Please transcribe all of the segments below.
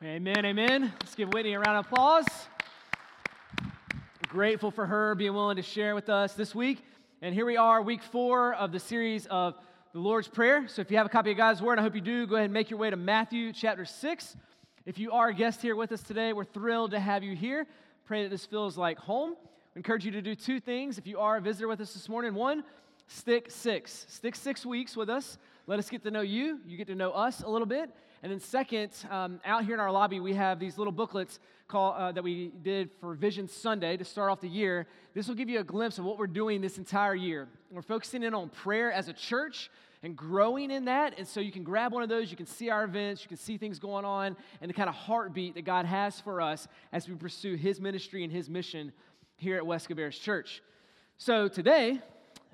Amen, amen. Let's give Whitney a round of applause. Grateful for her being willing to share with us this week. And here we are, week four of the series of the Lord's Prayer. So if you have a copy of God's Word, I hope you do, go ahead and make your way to Matthew chapter 6. If you are a guest here with us today, we're thrilled to have you here. Pray that this feels like home. We encourage you to do two things if you are a visitor with us this morning. One, stick six. Stick six weeks with us. Let us get to know you. You get to know us a little bit. And then, second, um, out here in our lobby, we have these little booklets call, uh, that we did for Vision Sunday to start off the year. This will give you a glimpse of what we're doing this entire year. We're focusing in on prayer as a church and growing in that. And so you can grab one of those, you can see our events, you can see things going on, and the kind of heartbeat that God has for us as we pursue His ministry and His mission here at West Cabarrus Church. So today,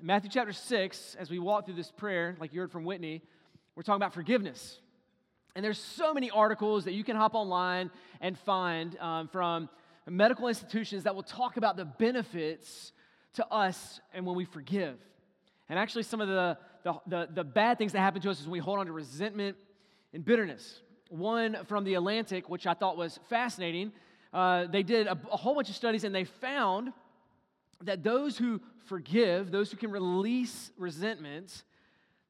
Matthew chapter 6, as we walk through this prayer, like you heard from Whitney, we're talking about forgiveness. And there's so many articles that you can hop online and find um, from medical institutions that will talk about the benefits to us and when we forgive. And actually, some of the, the, the, the bad things that happen to us is when we hold on to resentment and bitterness. One from the Atlantic, which I thought was fascinating, uh, they did a, a whole bunch of studies and they found that those who forgive, those who can release resentment,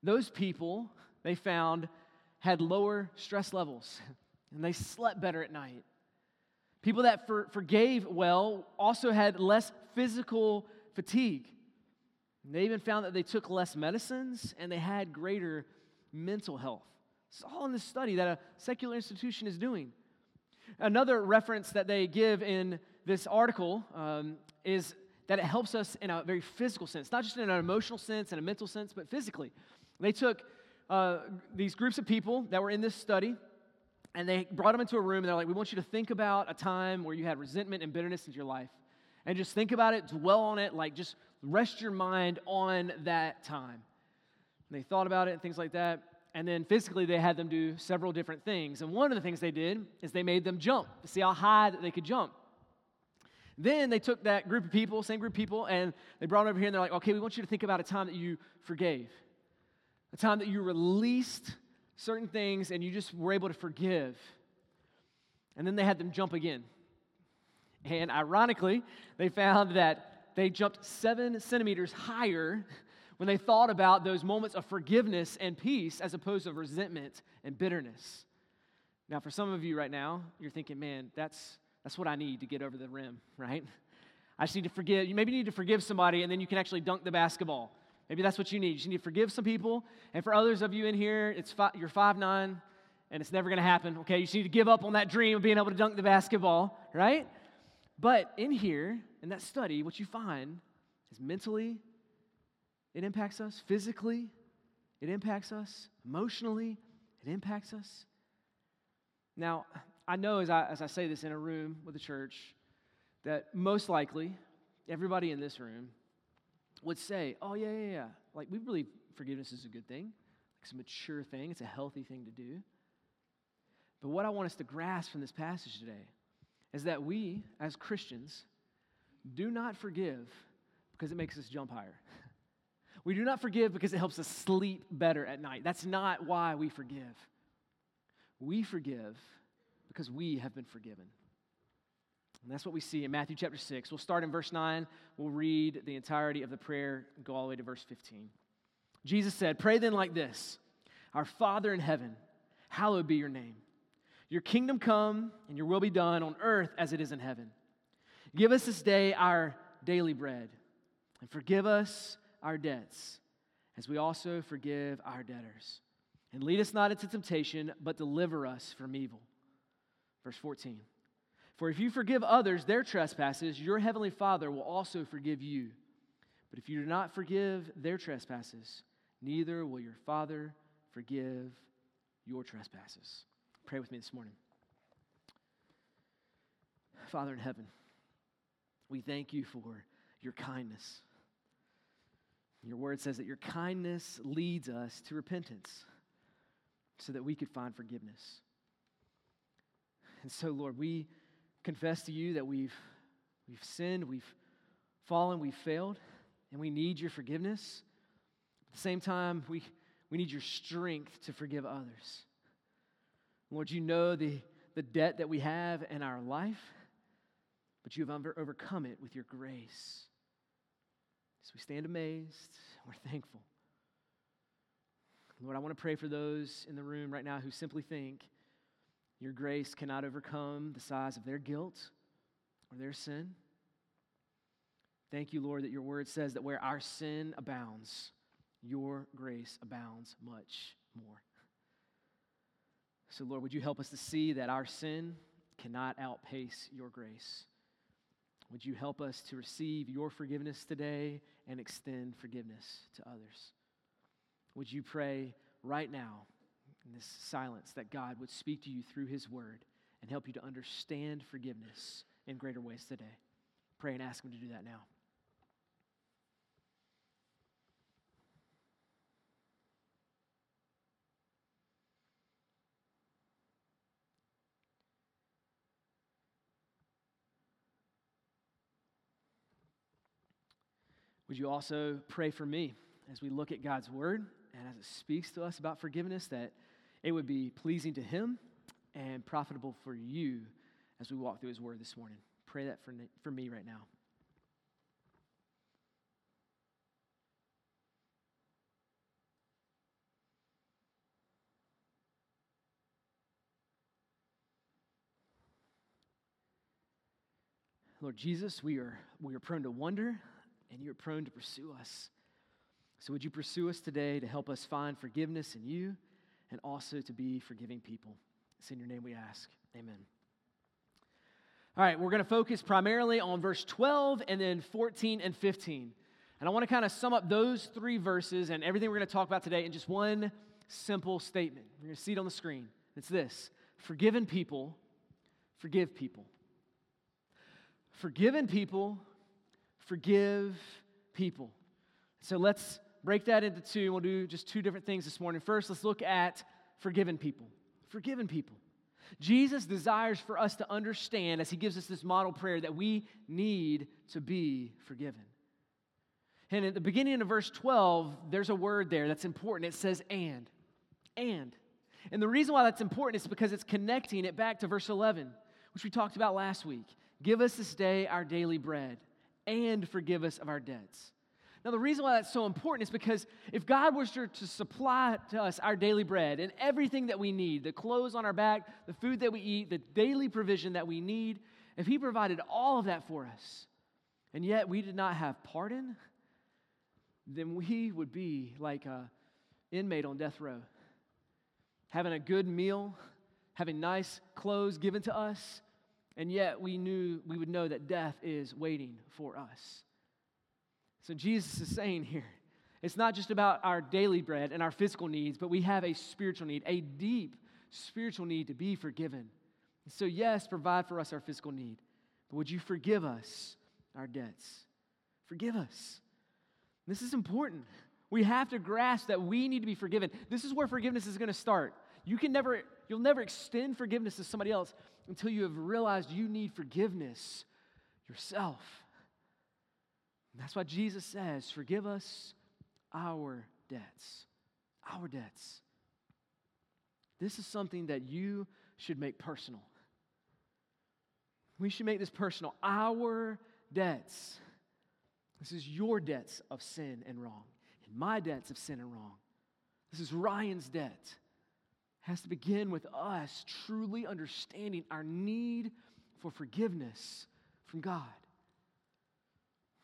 those people, they found, had lower stress levels and they slept better at night. People that for, forgave well also had less physical fatigue. And they even found that they took less medicines and they had greater mental health. It's all in this study that a secular institution is doing. Another reference that they give in this article um, is that it helps us in a very physical sense, not just in an emotional sense and a mental sense, but physically. They took uh, these groups of people that were in this study, and they brought them into a room, and they're like, We want you to think about a time where you had resentment and bitterness in your life. And just think about it, dwell on it, like just rest your mind on that time. And they thought about it and things like that. And then physically, they had them do several different things. And one of the things they did is they made them jump to see how high that they could jump. Then they took that group of people, same group of people, and they brought them over here and they're like, okay, we want you to think about a time that you forgave a time that you released certain things and you just were able to forgive. And then they had them jump again. And ironically, they found that they jumped seven centimeters higher when they thought about those moments of forgiveness and peace as opposed to resentment and bitterness. Now, for some of you right now, you're thinking, man, that's, that's what I need to get over the rim, right? I just need to forgive. You maybe need to forgive somebody and then you can actually dunk the basketball. Maybe that's what you need. You need to forgive some people. And for others of you in here, it's five, you're five nine, and it's never going to happen. Okay, you just need to give up on that dream of being able to dunk the basketball, right? But in here, in that study, what you find is mentally, it impacts us. Physically, it impacts us. Emotionally, it impacts us. Now, I know as I, as I say this in a room with a church that most likely everybody in this room would say, oh, yeah, yeah, yeah. Like, we believe forgiveness is a good thing, it's a mature thing, it's a healthy thing to do. But what I want us to grasp from this passage today is that we, as Christians, do not forgive because it makes us jump higher. We do not forgive because it helps us sleep better at night. That's not why we forgive. We forgive because we have been forgiven. And that's what we see in Matthew chapter 6. We'll start in verse 9. We'll read the entirety of the prayer, go all the way to verse 15. Jesus said, Pray then like this Our Father in heaven, hallowed be your name. Your kingdom come, and your will be done on earth as it is in heaven. Give us this day our daily bread, and forgive us our debts, as we also forgive our debtors. And lead us not into temptation, but deliver us from evil. Verse 14. For if you forgive others their trespasses, your heavenly Father will also forgive you. But if you do not forgive their trespasses, neither will your Father forgive your trespasses. Pray with me this morning. Father in heaven, we thank you for your kindness. Your word says that your kindness leads us to repentance so that we could find forgiveness. And so, Lord, we confess to you that we've, we've sinned, we've fallen, we've failed, and we need your forgiveness. At the same time, we, we need your strength to forgive others. Lord, you know the, the debt that we have in our life, but you have overcome it with your grace. So we stand amazed, we're thankful. Lord, I want to pray for those in the room right now who simply think your grace cannot overcome the size of their guilt or their sin. Thank you, Lord, that your word says that where our sin abounds, your grace abounds much more. So, Lord, would you help us to see that our sin cannot outpace your grace? Would you help us to receive your forgiveness today and extend forgiveness to others? Would you pray right now in this silence that God would speak to you through his word and help you to understand forgiveness in greater ways today? Pray and ask him to do that now. Would you also pray for me as we look at God's word and as it speaks to us about forgiveness that it would be pleasing to Him and profitable for you as we walk through His word this morning? Pray that for, for me right now. Lord Jesus, we are, we are prone to wonder and you're prone to pursue us. So, would you pursue us today to help us find forgiveness in you and also to be forgiving people? It's in your name we ask. Amen. All right, we're going to focus primarily on verse 12 and then 14 and 15. And I want to kind of sum up those three verses and everything we're going to talk about today in just one simple statement. You're going to see it on the screen. It's this Forgiven people, forgive people. Forgiven people, forgive people. So let's break that into two. We'll do just two different things this morning. First, let's look at forgiven people. Forgiven people. Jesus desires for us to understand, as he gives us this model prayer, that we need to be forgiven. And at the beginning of verse 12, there's a word there that's important. It says, and. And. And the reason why that's important is because it's connecting it back to verse 11, which we talked about last week. Give us this day our daily bread and forgive us of our debts. Now, the reason why that's so important is because if God was to, to supply to us our daily bread and everything that we need, the clothes on our back, the food that we eat, the daily provision that we need, if He provided all of that for us, and yet we did not have pardon, then we would be like an inmate on death row, having a good meal, having nice clothes given to us, and yet we knew we would know that death is waiting for us. So Jesus is saying here, it's not just about our daily bread and our physical needs, but we have a spiritual need, a deep spiritual need to be forgiven. And so, yes, provide for us our physical need, but would you forgive us our debts? Forgive us. This is important. We have to grasp that we need to be forgiven. This is where forgiveness is going to start. You can never, you'll never extend forgiveness to somebody else until you have realized you need forgiveness yourself. That's why Jesus says, Forgive us our debts. Our debts. This is something that you should make personal. We should make this personal. Our debts. This is your debts of sin and wrong, and my debts of sin and wrong. This is Ryan's debt has to begin with us truly understanding our need for forgiveness from God.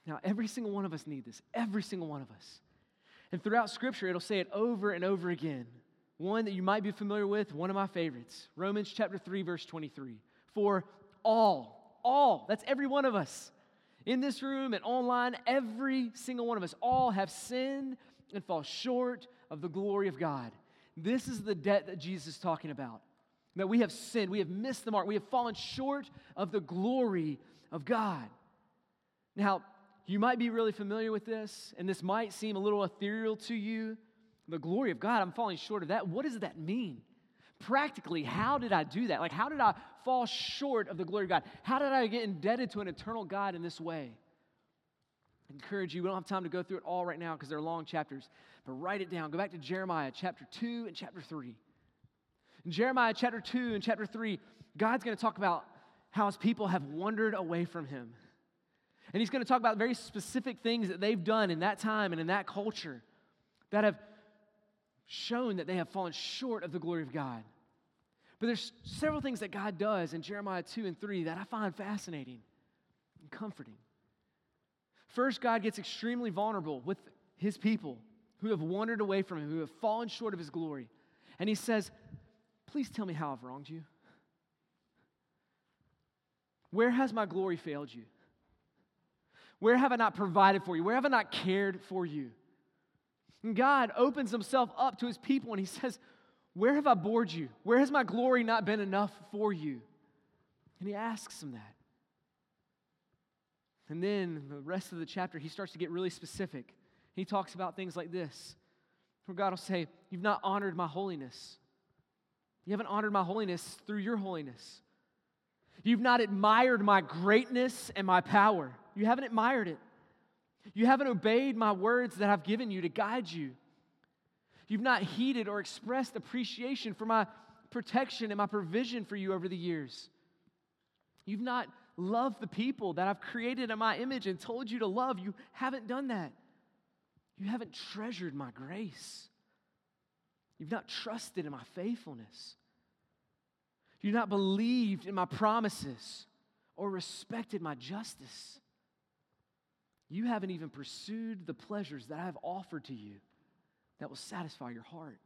Now, every single one of us need this. Every single one of us. And throughout Scripture, it'll say it over and over again. One that you might be familiar with, one of my favorites, Romans chapter 3, verse 23. For all, all, that's every one of us in this room and online, every single one of us, all have sinned and fall short of the glory of God. This is the debt that Jesus is talking about. That we have sinned, we have missed the mark, we have fallen short of the glory of God. Now, you might be really familiar with this, and this might seem a little ethereal to you. The glory of God, I'm falling short of that. What does that mean? Practically, how did I do that? Like, how did I fall short of the glory of God? How did I get indebted to an eternal God in this way? I encourage you, we don't have time to go through it all right now because they're long chapters, but write it down. Go back to Jeremiah chapter 2 and chapter 3. In Jeremiah chapter 2 and chapter 3, God's going to talk about how his people have wandered away from him. And he's going to talk about very specific things that they've done in that time and in that culture that have shown that they have fallen short of the glory of God. But there's several things that God does in Jeremiah 2 and 3 that I find fascinating and comforting. First, God gets extremely vulnerable with his people who have wandered away from him, who have fallen short of his glory. And he says, Please tell me how I've wronged you. Where has my glory failed you? Where have I not provided for you? Where have I not cared for you? And God opens himself up to his people and he says, Where have I bored you? Where has my glory not been enough for you? And he asks them that. And then the rest of the chapter, he starts to get really specific. He talks about things like this, where God will say, You've not honored my holiness. You haven't honored my holiness through your holiness. You've not admired my greatness and my power. You haven't admired it. You haven't obeyed my words that I've given you to guide you. You've not heeded or expressed appreciation for my protection and my provision for you over the years. You've not loved the people that I've created in my image and told you to love. You haven't done that. You haven't treasured my grace. You've not trusted in my faithfulness. You've not believed in my promises or respected my justice. You haven't even pursued the pleasures that I have offered to you that will satisfy your heart.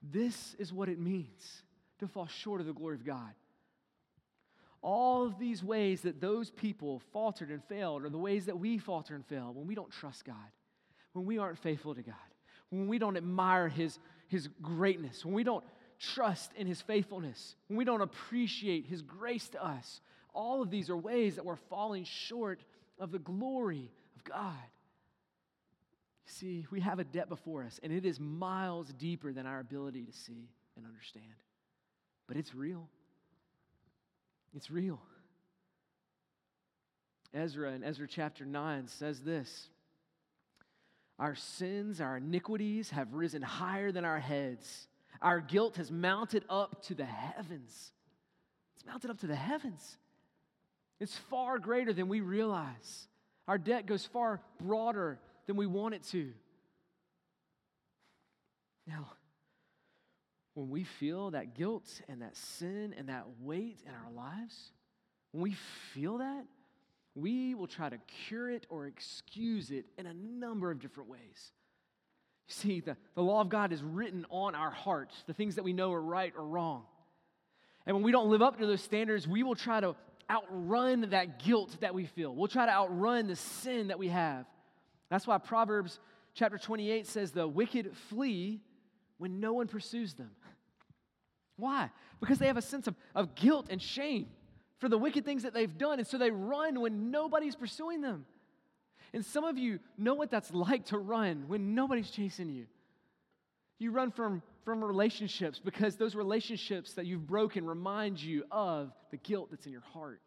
This is what it means to fall short of the glory of God. All of these ways that those people faltered and failed are the ways that we falter and fail when we don't trust God, when we aren't faithful to God, when we don't admire His, his greatness, when we don't trust in His faithfulness, when we don't appreciate His grace to us. All of these are ways that we're falling short of the glory of God. You see, we have a debt before us, and it is miles deeper than our ability to see and understand. But it's real. It's real. Ezra in Ezra chapter 9 says this Our sins, our iniquities have risen higher than our heads. Our guilt has mounted up to the heavens. It's mounted up to the heavens. It's far greater than we realize. Our debt goes far broader than we want it to. Now, when we feel that guilt and that sin and that weight in our lives, when we feel that, we will try to cure it or excuse it in a number of different ways. You see, the, the law of God is written on our hearts, the things that we know are right or wrong. And when we don't live up to those standards, we will try to outrun that guilt that we feel. We'll try to outrun the sin that we have. That's why Proverbs chapter 28 says, The wicked flee when no one pursues them. Why? Because they have a sense of, of guilt and shame for the wicked things that they've done, and so they run when nobody's pursuing them. And some of you know what that's like to run when nobody's chasing you. You run from, from relationships because those relationships that you've broken remind you of the guilt that's in your heart.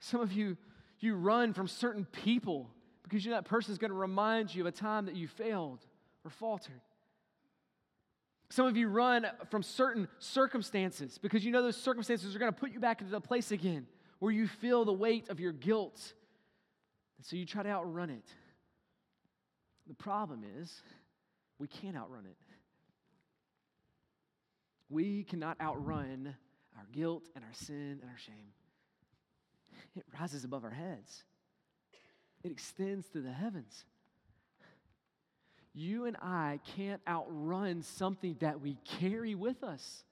Some of you, you run from certain people because you know that person is going to remind you of a time that you failed or faltered. Some of you run from certain circumstances because you know those circumstances are going to put you back into the place again where you feel the weight of your guilt. And so you try to outrun it. The problem is, we can't outrun it. We cannot outrun our guilt and our sin and our shame. It rises above our heads, it extends to the heavens you and I can't outrun something that we carry with us.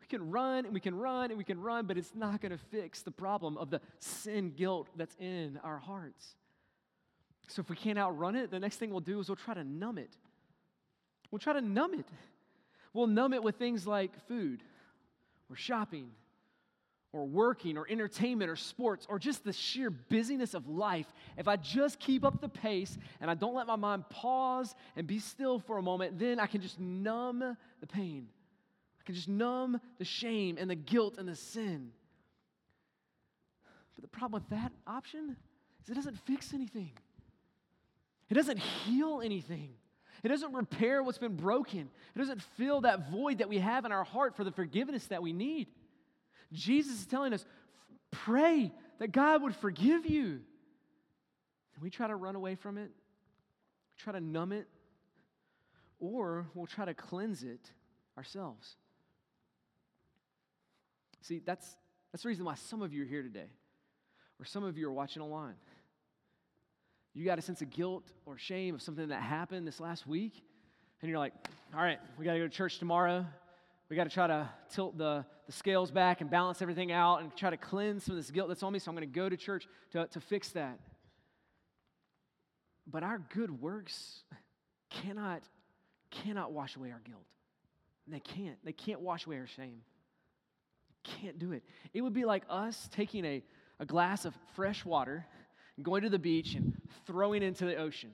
We can run and we can run and we can run, but it's not going to fix the problem of the sin guilt that's in our hearts. So if we can't outrun it, the next thing we'll do is we'll try to numb it. We'll try to numb it. We'll numb it with things like food or shopping or working or entertainment or sports or just the sheer busyness of life, if I just keep up the pace and I don't let my mind pause and be still for a moment, then I can just numb the pain. I can just numb the shame and the guilt and the sin. But the problem with that option is it doesn't fix anything, it doesn't heal anything. It doesn't repair what's been broken. It doesn't fill that void that we have in our heart for the forgiveness that we need. Jesus is telling us pray that God would forgive you. And we try to run away from it, try to numb it, or we'll try to cleanse it ourselves. See, that's, that's the reason why some of you are here today, or some of you are watching online. You got a sense of guilt or shame of something that happened this last week, and you're like, all right, we got to go to church tomorrow. We got to try to tilt the, the scales back and balance everything out and try to cleanse some of this guilt that's on me, so I'm going to go to church to, to fix that. But our good works cannot, cannot wash away our guilt. They can't. They can't wash away our shame. Can't do it. It would be like us taking a, a glass of fresh water going to the beach and throwing into the ocean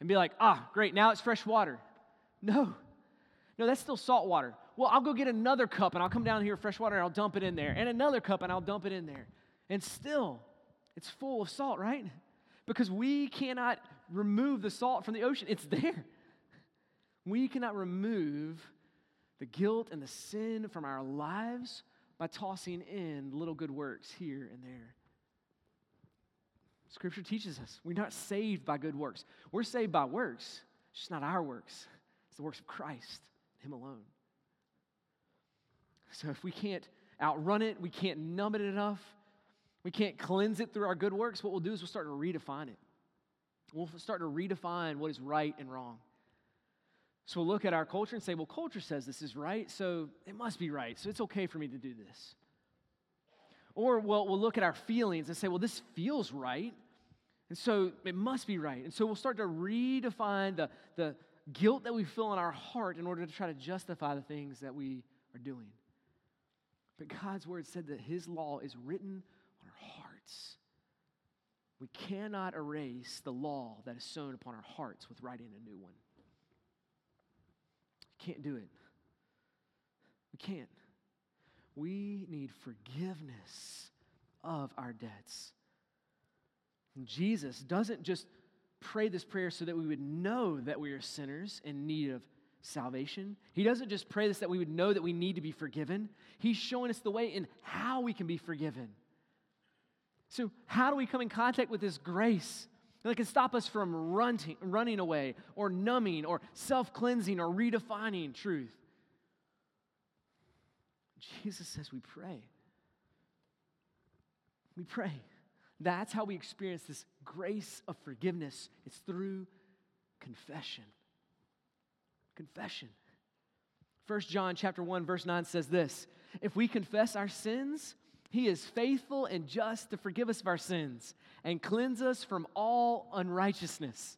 and be like, ah, great, now it's fresh water. No, no, that's still salt water. Well, I'll go get another cup and I'll come down here, fresh water, and I'll dump it in there, and another cup and I'll dump it in there. And still, it's full of salt, right? Because we cannot remove the salt from the ocean, it's there. We cannot remove the guilt and the sin from our lives by tossing in little good works here and there. Scripture teaches us we're not saved by good works. We're saved by works. It's just not our works, it's the works of Christ, Him alone. So if we can't outrun it, we can't numb it enough, we can't cleanse it through our good works, what we'll do is we'll start to redefine it. We'll start to redefine what is right and wrong. So we'll look at our culture and say, well, culture says this is right, so it must be right, so it's okay for me to do this. Or we'll, we'll look at our feelings and say, well, this feels right, and so it must be right. And so we'll start to redefine the, the guilt that we feel in our heart in order to try to justify the things that we are doing. But God's word said that His law is written on our hearts. We cannot erase the law that is sown upon our hearts with writing a new one. We Can't do it. We can't. We need forgiveness of our debts. Jesus doesn't just pray this prayer so that we would know that we are sinners in need of salvation. He doesn't just pray this that we would know that we need to be forgiven. He's showing us the way in how we can be forgiven. So, how do we come in contact with this grace? that can stop us from running, running away or numbing or self cleansing or redefining truth. Jesus says we pray. We pray. That's how we experience this grace of forgiveness. It's through confession. Confession. 1 John chapter 1 verse 9 says this, if we confess our sins, he is faithful and just to forgive us of our sins and cleanse us from all unrighteousness.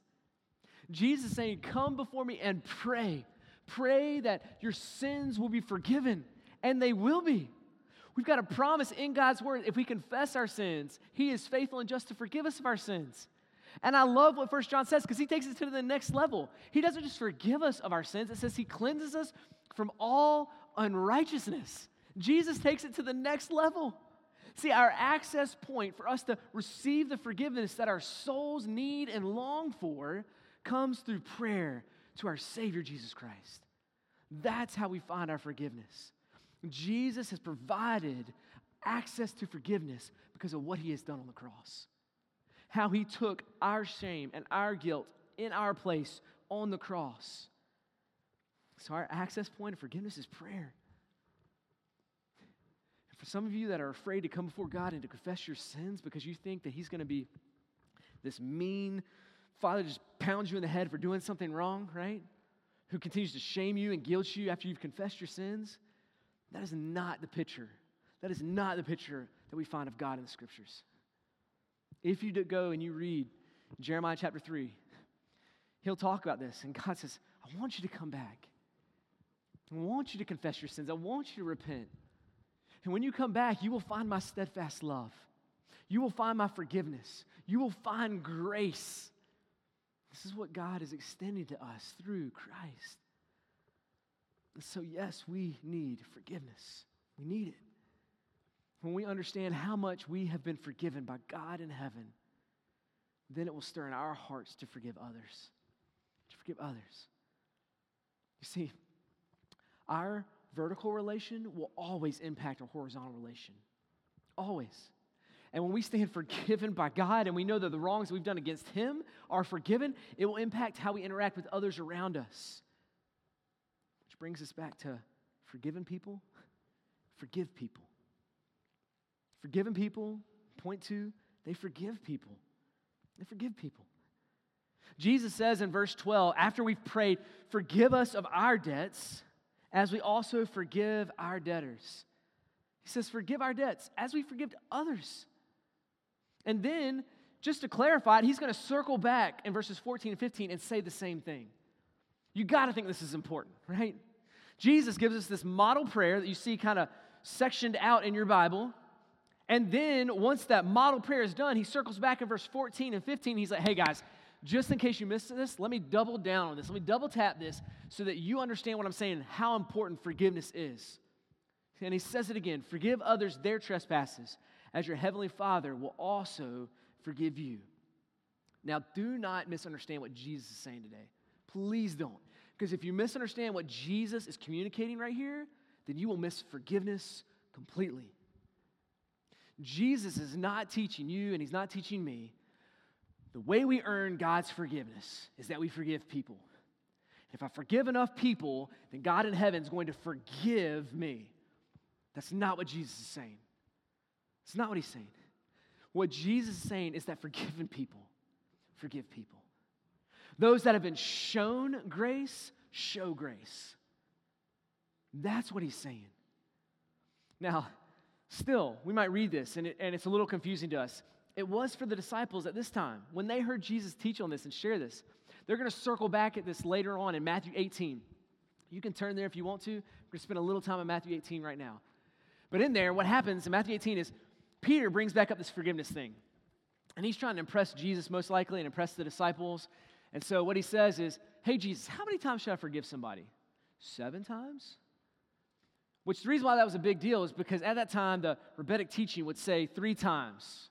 Jesus saying, Come before me and pray. Pray that your sins will be forgiven, and they will be. We've got a promise in God's word. If we confess our sins, He is faithful and just to forgive us of our sins. And I love what First John says because he takes it to the next level. He doesn't just forgive us of our sins, it says He cleanses us from all unrighteousness. Jesus takes it to the next level. See, our access point for us to receive the forgiveness that our souls need and long for comes through prayer to our Savior Jesus Christ. That's how we find our forgiveness. Jesus has provided access to forgiveness because of what he has done on the cross. How he took our shame and our guilt in our place on the cross. So, our access point of forgiveness is prayer. For some of you that are afraid to come before God and to confess your sins because you think that He's going to be this mean father just pounds you in the head for doing something wrong, right? Who continues to shame you and guilt you after you've confessed your sins. That is not the picture. That is not the picture that we find of God in the scriptures. If you go and you read Jeremiah chapter 3, he'll talk about this. And God says, I want you to come back. I want you to confess your sins. I want you to repent. And when you come back, you will find my steadfast love. You will find my forgiveness. You will find grace. This is what God is extending to us through Christ. And so, yes, we need forgiveness. We need it. When we understand how much we have been forgiven by God in heaven, then it will stir in our hearts to forgive others. to forgive others. You see, our vertical relation will always impact our horizontal relation. Always. And when we stand forgiven by God and we know that the wrongs we've done against Him are forgiven, it will impact how we interact with others around us. Which brings us back to forgiven people, forgive people. Forgiven people, point to, they forgive people. They forgive people. Jesus says in verse 12, after we've prayed, forgive us of our debts as we also forgive our debtors. He says, forgive our debts as we forgive others. And then, just to clarify it, he's going to circle back in verses 14 and 15 and say the same thing. You got to think this is important, right? Jesus gives us this model prayer that you see kind of sectioned out in your Bible. And then, once that model prayer is done, he circles back in verse 14 and 15. He's like, hey guys, just in case you missed this, let me double down on this. Let me double tap this so that you understand what I'm saying how important forgiveness is. And he says it again forgive others their trespasses, as your heavenly Father will also forgive you. Now, do not misunderstand what Jesus is saying today. Please don't. Because if you misunderstand what Jesus is communicating right here, then you will miss forgiveness completely. Jesus is not teaching you, and he's not teaching me the way we earn God's forgiveness is that we forgive people. If I forgive enough people, then God in heaven is going to forgive me. That's not what Jesus is saying. It's not what he's saying. What Jesus is saying is that forgiven people forgive people. Those that have been shown grace, show grace. That's what he's saying. Now, still, we might read this and, it, and it's a little confusing to us it was for the disciples at this time. When they heard Jesus teach on this and share this, they're going to circle back at this later on in Matthew 18. You can turn there if you want to. We're going to spend a little time in Matthew 18 right now. But in there, what happens in Matthew 18 is Peter brings back up this forgiveness thing. And he's trying to impress Jesus most likely and impress the disciples. And so what he says is, Hey, Jesus, how many times should I forgive somebody? Seven times? Which the reason why that was a big deal is because at that time, the rabbinic teaching would say three times.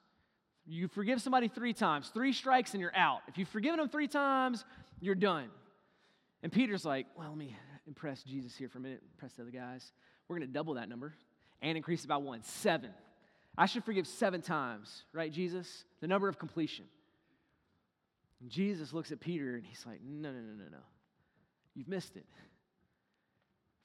You forgive somebody three times, three strikes, and you're out. If you've forgiven them three times, you're done. And Peter's like, well, let me impress Jesus here for a minute, impress the other guys. We're going to double that number and increase it by one, seven. I should forgive seven times, right, Jesus? The number of completion. And Jesus looks at Peter and he's like, no, no, no, no, no. You've missed it.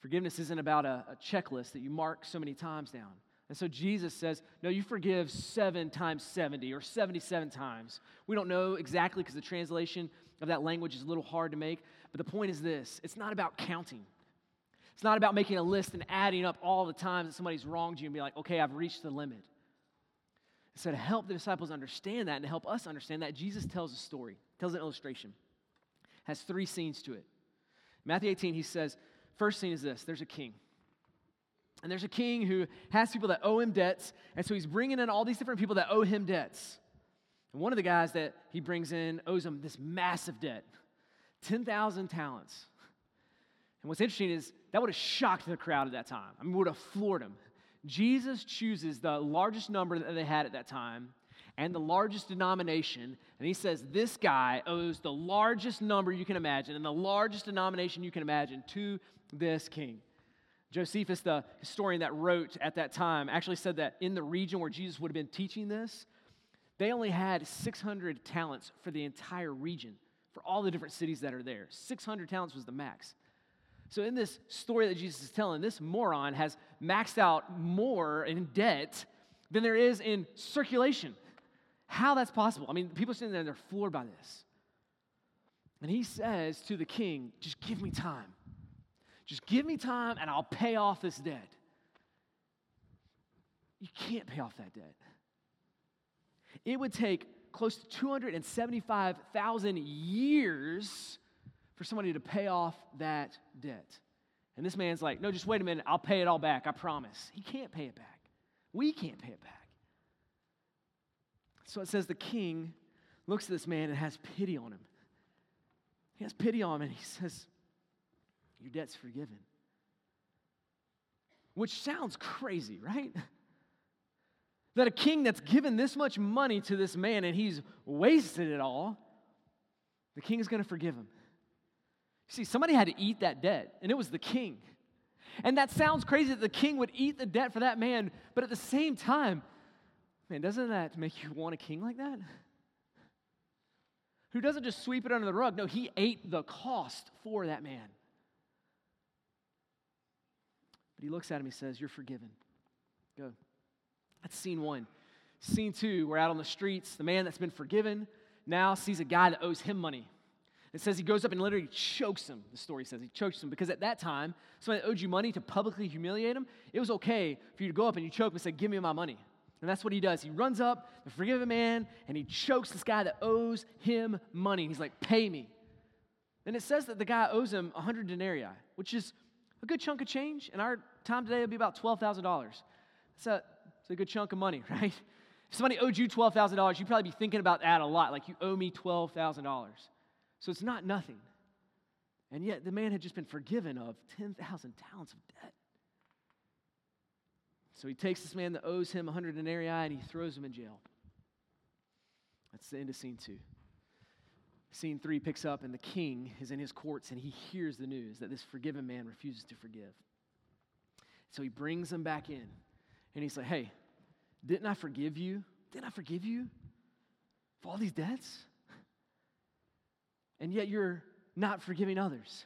Forgiveness isn't about a, a checklist that you mark so many times down. And so Jesus says, No, you forgive seven times 70 or 77 times. We don't know exactly because the translation of that language is a little hard to make. But the point is this it's not about counting. It's not about making a list and adding up all the times that somebody's wronged you and be like, okay, I've reached the limit. So, to help the disciples understand that and to help us understand that, Jesus tells a story, tells an illustration, has three scenes to it. Matthew 18, he says, first scene is this there's a king. And there's a king who has people that owe him debts. And so he's bringing in all these different people that owe him debts. And one of the guys that he brings in owes him this massive debt 10,000 talents. And what's interesting is that would have shocked the crowd at that time. I mean, would have floored them. Jesus chooses the largest number that they had at that time and the largest denomination. And he says, This guy owes the largest number you can imagine and the largest denomination you can imagine to this king. Josephus, the historian that wrote at that time, actually said that in the region where Jesus would have been teaching this, they only had 600 talents for the entire region, for all the different cities that are there. 600 talents was the max. So, in this story that Jesus is telling, this moron has maxed out more in debt than there is in circulation. How that's possible? I mean, people sitting there, they're floored by this. And he says to the king, Just give me time. Just give me time and I'll pay off this debt. You can't pay off that debt. It would take close to 275,000 years for somebody to pay off that debt. And this man's like, no, just wait a minute, I'll pay it all back, I promise. He can't pay it back. We can't pay it back. So it says the king looks at this man and has pity on him. He has pity on him and he says, your debt's forgiven. Which sounds crazy, right? That a king that's given this much money to this man and he's wasted it all, the king is going to forgive him. See, somebody had to eat that debt, and it was the king. And that sounds crazy that the king would eat the debt for that man, but at the same time, man, doesn't that make you want a king like that? Who doesn't just sweep it under the rug. No, he ate the cost for that man. But he looks at him, he says, You're forgiven. Go. That's scene one. Scene two, we're out on the streets. The man that's been forgiven now sees a guy that owes him money. It says he goes up and literally chokes him. The story says he chokes him because at that time, somebody owed you money to publicly humiliate him. It was okay for you to go up and you choke him and say, Give me my money. And that's what he does. He runs up, the forgiven man, and he chokes this guy that owes him money. He's like, Pay me. And it says that the guy owes him 100 denarii, which is a good chunk of change. In our time today, it'd be about $12,000. It's a, it's a good chunk of money, right? If somebody owed you $12,000, you'd probably be thinking about that a lot, like you owe me $12,000. So it's not nothing. And yet the man had just been forgiven of 10,000 talents of debt. So he takes this man that owes him 100 denarii and he throws him in jail. That's the end of scene two. Scene three picks up, and the king is in his courts and he hears the news that this forgiven man refuses to forgive. So he brings him back in and he's like, Hey, didn't I forgive you? Didn't I forgive you for all these debts? And yet you're not forgiving others.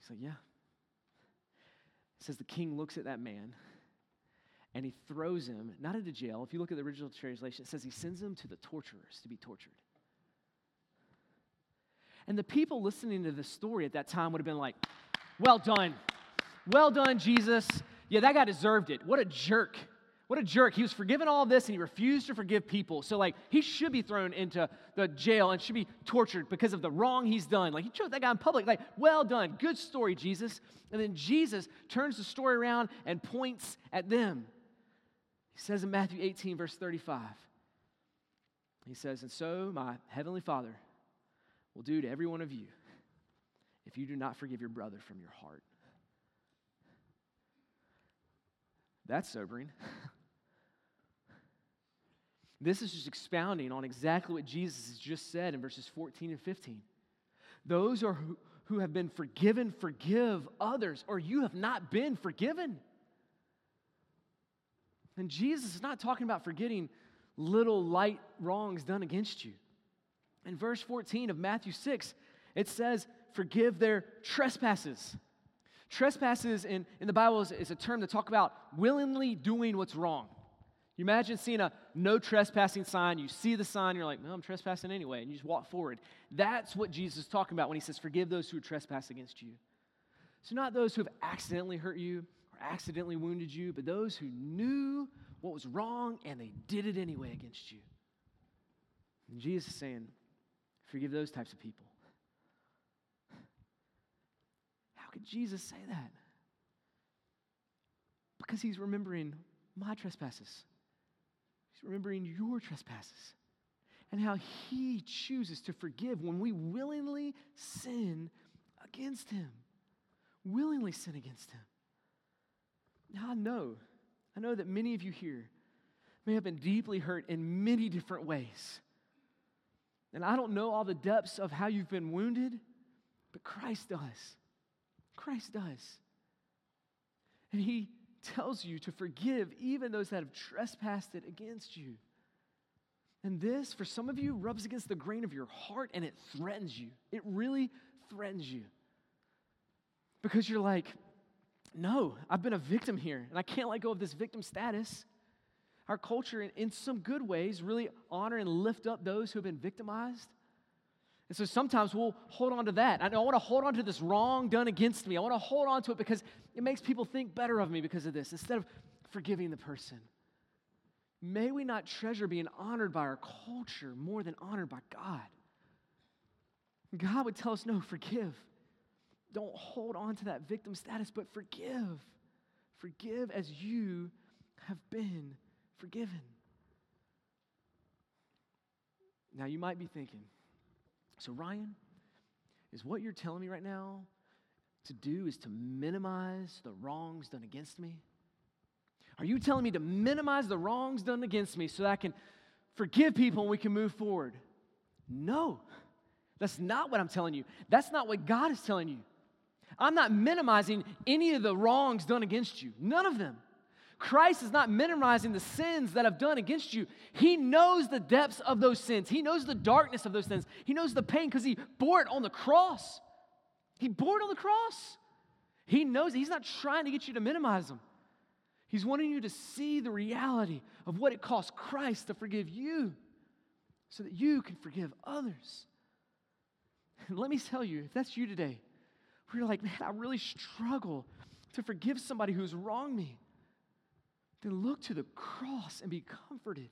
He's like, Yeah. It says the king looks at that man and he throws him, not into jail. If you look at the original translation, it says he sends him to the torturers to be tortured. And the people listening to this story at that time would have been like, Well done. Well done, Jesus. Yeah, that guy deserved it. What a jerk. What a jerk. He was forgiven all this and he refused to forgive people. So, like, he should be thrown into the jail and should be tortured because of the wrong he's done. Like, he choked that guy in public. Like, well done. Good story, Jesus. And then Jesus turns the story around and points at them. He says in Matthew 18, verse 35, he says, And so my heavenly Father will do to every one of you if you do not forgive your brother from your heart. That's sobering. This is just expounding on exactly what Jesus has just said in verses 14 and 15. Those are who, who have been forgiven, forgive others, or you have not been forgiven. And Jesus is not talking about forgetting little light wrongs done against you. In verse 14 of Matthew 6, it says, Forgive their trespasses. Trespasses in, in the Bible is, is a term to talk about willingly doing what's wrong. You imagine seeing a no trespassing sign, you see the sign, you're like, no, I'm trespassing anyway, and you just walk forward. That's what Jesus is talking about when he says, forgive those who trespass against you. So, not those who have accidentally hurt you or accidentally wounded you, but those who knew what was wrong and they did it anyway against you. And Jesus is saying, forgive those types of people. How could Jesus say that? Because he's remembering my trespasses. He's remembering your trespasses and how He chooses to forgive when we willingly sin against Him. Willingly sin against Him. Now, I know, I know that many of you here may have been deeply hurt in many different ways. And I don't know all the depths of how you've been wounded, but Christ does. Christ does. And He tells you to forgive even those that have trespassed it against you. And this, for some of you, rubs against the grain of your heart and it threatens you. It really threatens you. Because you're like, no, I've been a victim here and I can't let go of this victim status. Our culture, in, some good ways, really honor and lift up those who have been victimized. And so sometimes we'll hold on to that. I, I want to hold on to this wrong done against me. I want to hold on to it because it makes people think better of me because of this instead of forgiving the person. May we not treasure being honored by our culture more than honored by God. God would tell us, no, forgive. Don't hold on to that victim status, but forgive. Forgive as you have been forgiven. Now, you might be thinking, so, Ryan, is what you're telling me right now to do is to minimize the wrongs done against me? Are you telling me to minimize the wrongs done against me so that I can forgive people and we can move forward? No, That's not what I'm telling you. That's not what God is telling you. I'm not minimizing any of the wrongs done against you, none of them. Christ is not minimizing the sins that I've done against you. He knows the depths of those sins. He knows the darkness of those sins. He knows the pain because he bore it on the cross. He bore it on the cross. He knows it. He's not trying to get you to minimize them. He's wanting you to see the reality of what it cost Christ to forgive you so that you can forgive others. And let me tell you, if that's you today, where you're like, man, I really struggle to forgive somebody who's wronged me, then look to the cross and be comforted.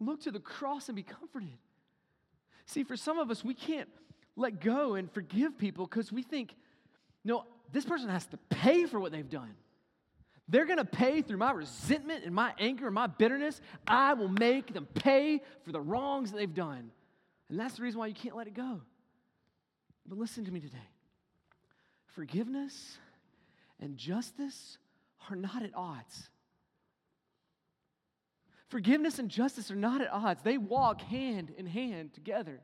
Look to the cross and be comforted. See, for some of us, we can't let go and forgive people because we think, no, this person has to pay for what they've done. They're going to pay through my resentment and my anger and my bitterness. I will make them pay for the wrongs that they've done. And that's the reason why you can't let it go. But listen to me today forgiveness and justice are not at odds. Forgiveness and justice are not at odds, they walk hand in hand together.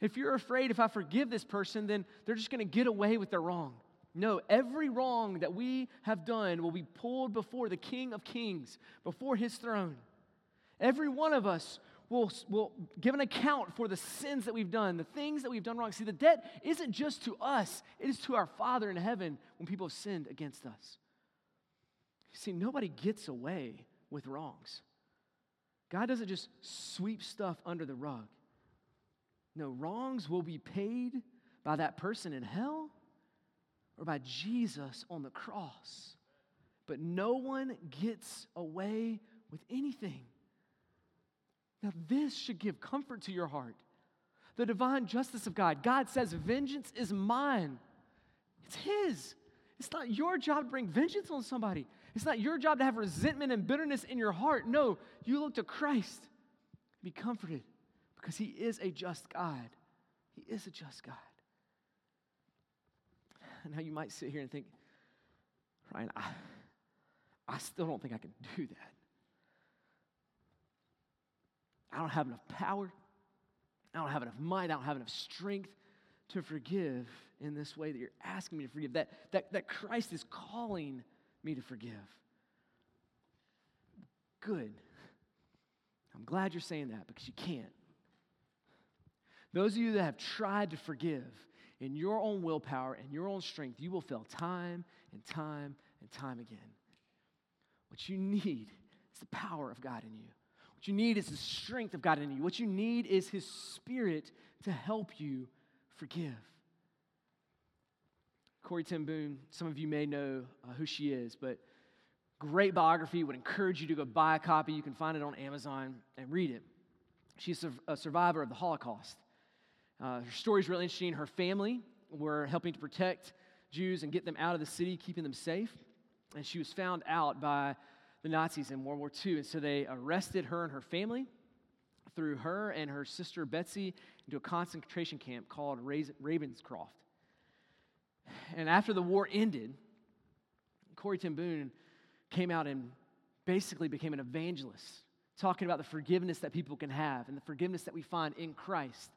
If you're afraid if I forgive this person, then they're just going to get away with their wrong. No, every wrong that we have done will be pulled before the King of Kings, before his throne. Every one of us will, will give an account for the sins that we've done, the things that we've done wrong. See, the debt isn't just to us, it is to our Father in heaven when people have sinned against us. See, nobody gets away with wrongs. God doesn't just sweep stuff under the rug. No, wrongs will be paid by that person in hell or by Jesus on the cross. But no one gets away with anything. Now, this should give comfort to your heart. The divine justice of God. God says, Vengeance is mine, it's His. It's not your job to bring vengeance on somebody. It's not your job to have resentment and bitterness in your heart. No, you look to Christ. Be comforted because He is a just God. He is a just God. Now you might sit here and think, Ryan, I, I still don't think I can do that. I don't have enough power. I don't have enough might. I don't have enough strength to forgive in this way that you're asking me to forgive, that, that, that Christ is calling me to forgive. Good. I'm glad you're saying that because you can't. Those of you that have tried to forgive in your own willpower and your own strength, you will fail time and time and time again. What you need is the power of God in you. What you need is the strength of God in you. What you need is His Spirit to help you forgive. Corrie ten some of you may know uh, who she is, but great biography. Would encourage you to go buy a copy. You can find it on Amazon and read it. She's a survivor of the Holocaust. Uh, her story is really interesting. Her family were helping to protect Jews and get them out of the city, keeping them safe. And she was found out by the Nazis in World War II. And so they arrested her and her family, threw her and her sister Betsie into a concentration camp called Ravensbrück. And after the war ended, Corrie ten Boom came out and basically became an evangelist, talking about the forgiveness that people can have and the forgiveness that we find in Christ.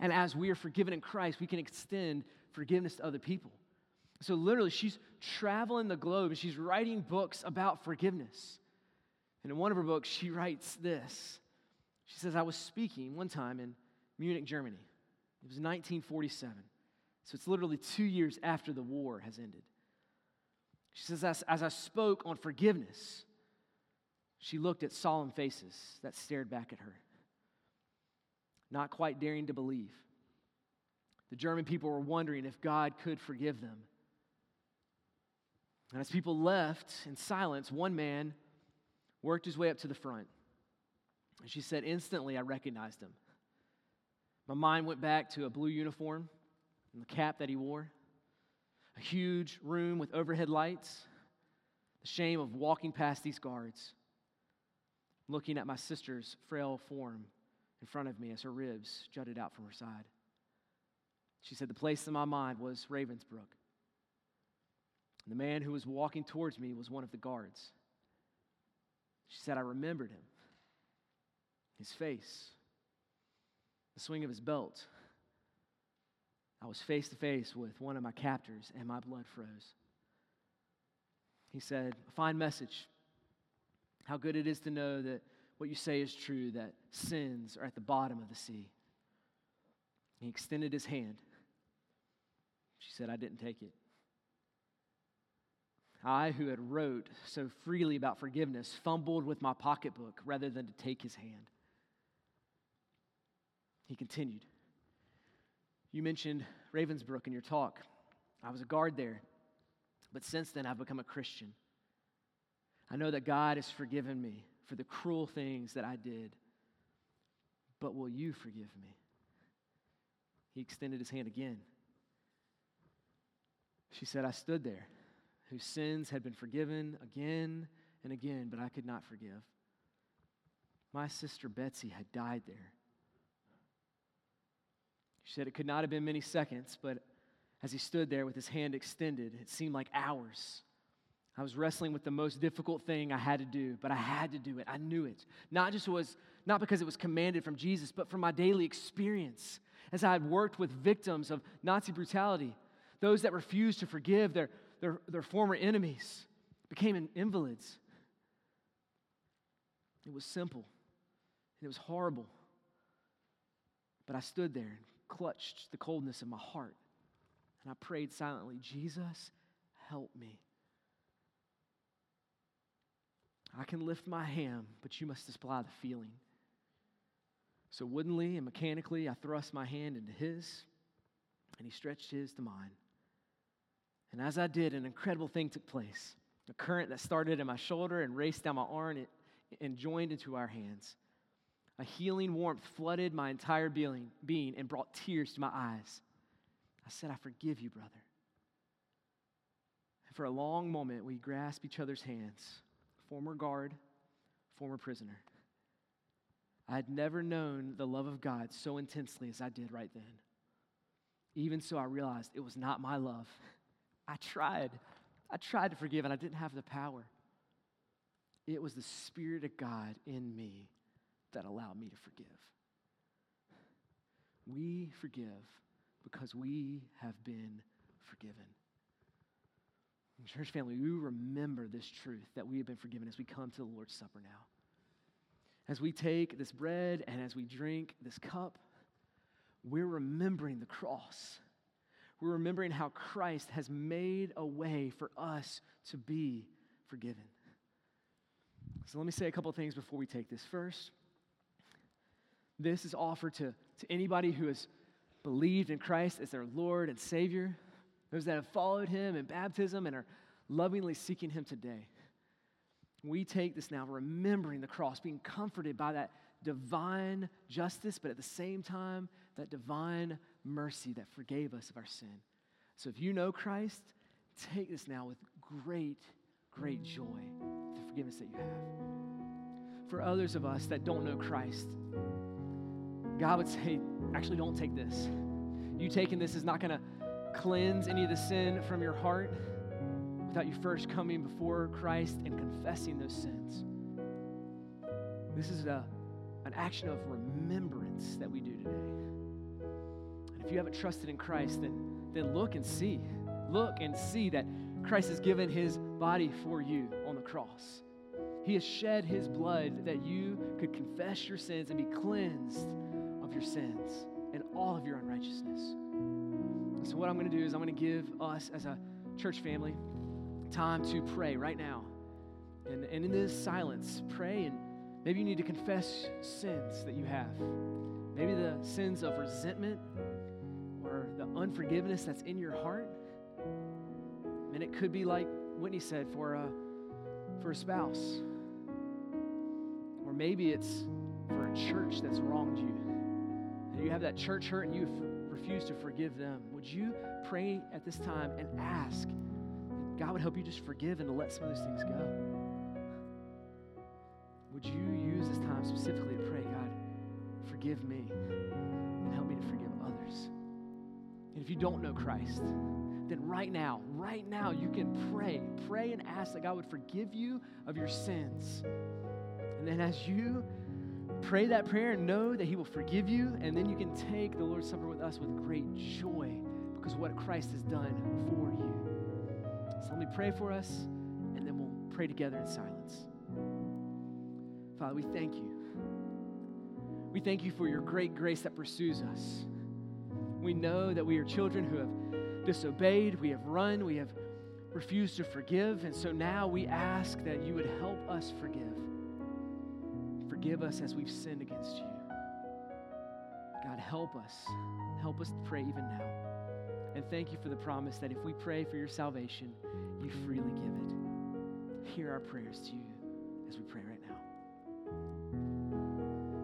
And as we are forgiven in Christ, we can extend forgiveness to other people. So, literally, she's traveling the globe and she's writing books about forgiveness. And in one of her books, she writes this She says, I was speaking one time in Munich, Germany. It was 1947. So, it's literally two years after the war has ended. She says, As, as I spoke on forgiveness, she looked at solemn faces that stared back at her not quite daring to believe. The German people were wondering if God could forgive them. And as people left in silence, one man worked his way up to the front. And she said, Instantly, I recognized him. My mind went back to a blue uniform and the cap that he wore, a huge room with overhead lights, the shame of walking past these guards, looking at my sister's frail form in front of me as her ribs jutted out from her side. She said, The place in my mind was Ravensbrück. The man who was walking towards me was one of the guards. She said, I remembered him, his face. the swing of his belt, I was face to face with one of my captors and my blood froze. He said, A fine message. How good it is to know that what you say is true, that sins are at the bottom of the sea. He extended his hand. She said, I didn't take it. I, who had wrote so freely about forgiveness, fumbled with my pocketbook rather than to take his hand. He continued. You mentioned Ravensbrück in your talk. I was a guard there, but since then I've become a Christian. I know that God has forgiven me for the cruel things that I did, but will you forgive me? He extended his hand again. She said, I stood there, whose sins had been forgiven again and again, but I could not forgive. My sister Betsie had died there. She said it could not have been many seconds, but as he stood there with his hand extended, it seemed like hours. I was wrestling with the most difficult thing I had to do, but I had to do it. I knew it. Not just was not because it was commanded from Jesus, but from my daily experience as I had worked with victims of Nazi brutality, those that refused to forgive their, their, their former enemies, became invalids. It was simple and it was horrible. But I stood there and clutched the coldness of my heart and I prayed silently, Jesus, help me. I can lift my hand, but you must supply the feeling. So, woodenly and mechanically, I thrust my hand into his, and he stretched his to mine. And as I did, an incredible thing took place. A current that started in my shoulder and raced down my arm and joined into our hands. A healing warmth flooded my entire being, being and brought tears to my eyes. I said, I forgive you, brother. And for a long moment, we grasped each other's hands former guard, former prisoner. I had never known the love of God so intensely as I did right then. Even so, I realized it was not my love. I tried. I tried to forgive, and I didn't have the power. It was the Spirit of God in me that allow me to forgive. We forgive because we have been forgiven. Church family, we remember this truth that we have been forgiven as we come to the Lord's Supper now. As we take this bread and as we drink this cup, we're remembering the cross. We're remembering how Christ has made a way for us to be forgiven. So let me say a couple things before we take this. First, this is offered to, to anybody who has believed in Christ as their Lord and Savior those that have followed him in baptism and are lovingly seeking him today. We take this now, remembering the cross, being comforted by that divine justice, but at the same time, that divine mercy that forgave us of our sin. So if you know Christ, take this now with great, great joy, the forgiveness that you have. For others of us that don't know Christ, God would say, actually, don't take this. You taking this is not going to cleanse any of the sin from your heart without you first coming before Christ and confessing those sins. This is a, an action of remembrance that we do today. And if you haven't trusted in Christ, then, then look and see. Look and see that Christ has given his body for you on the cross. He has shed his blood that you could confess your sins and be cleansed of your sins and all of your unrighteousness. So, what I'm going to do is I'm going to give us as a church family time to pray right now. And, and in this silence, pray and maybe you need to confess sins that you have. Maybe the sins of resentment or the unforgiveness that's in your heart. And it could be like Whitney said for a, for a spouse. Or maybe it's for a church that's wronged you. And you have that church hurt and you refuse to forgive them, would you pray at this time and ask God would help you just forgive and to let some of those things go? Would you use this time specifically to pray, God, forgive me and help me to forgive others? And if you don't know Christ, then right now, right now, you can pray. Pray and ask that God would forgive you of your sins. And then as you pray that prayer and know that He will forgive you, and then you can take the Lord's Supper with us with great joy because what Christ has done for you. So let me pray for us, and then we'll pray together in silence. Father, we thank you. We thank you for your great grace that pursues us. We know that we are children who have disobeyed, we have run, we have refused to forgive, and so now we ask that you would help us forgive. Forgive us as we've sinned against you. God, help us. Help us to pray even now. And thank you for the promise that if we pray for your salvation, you freely give it. Hear our prayers to you as we pray right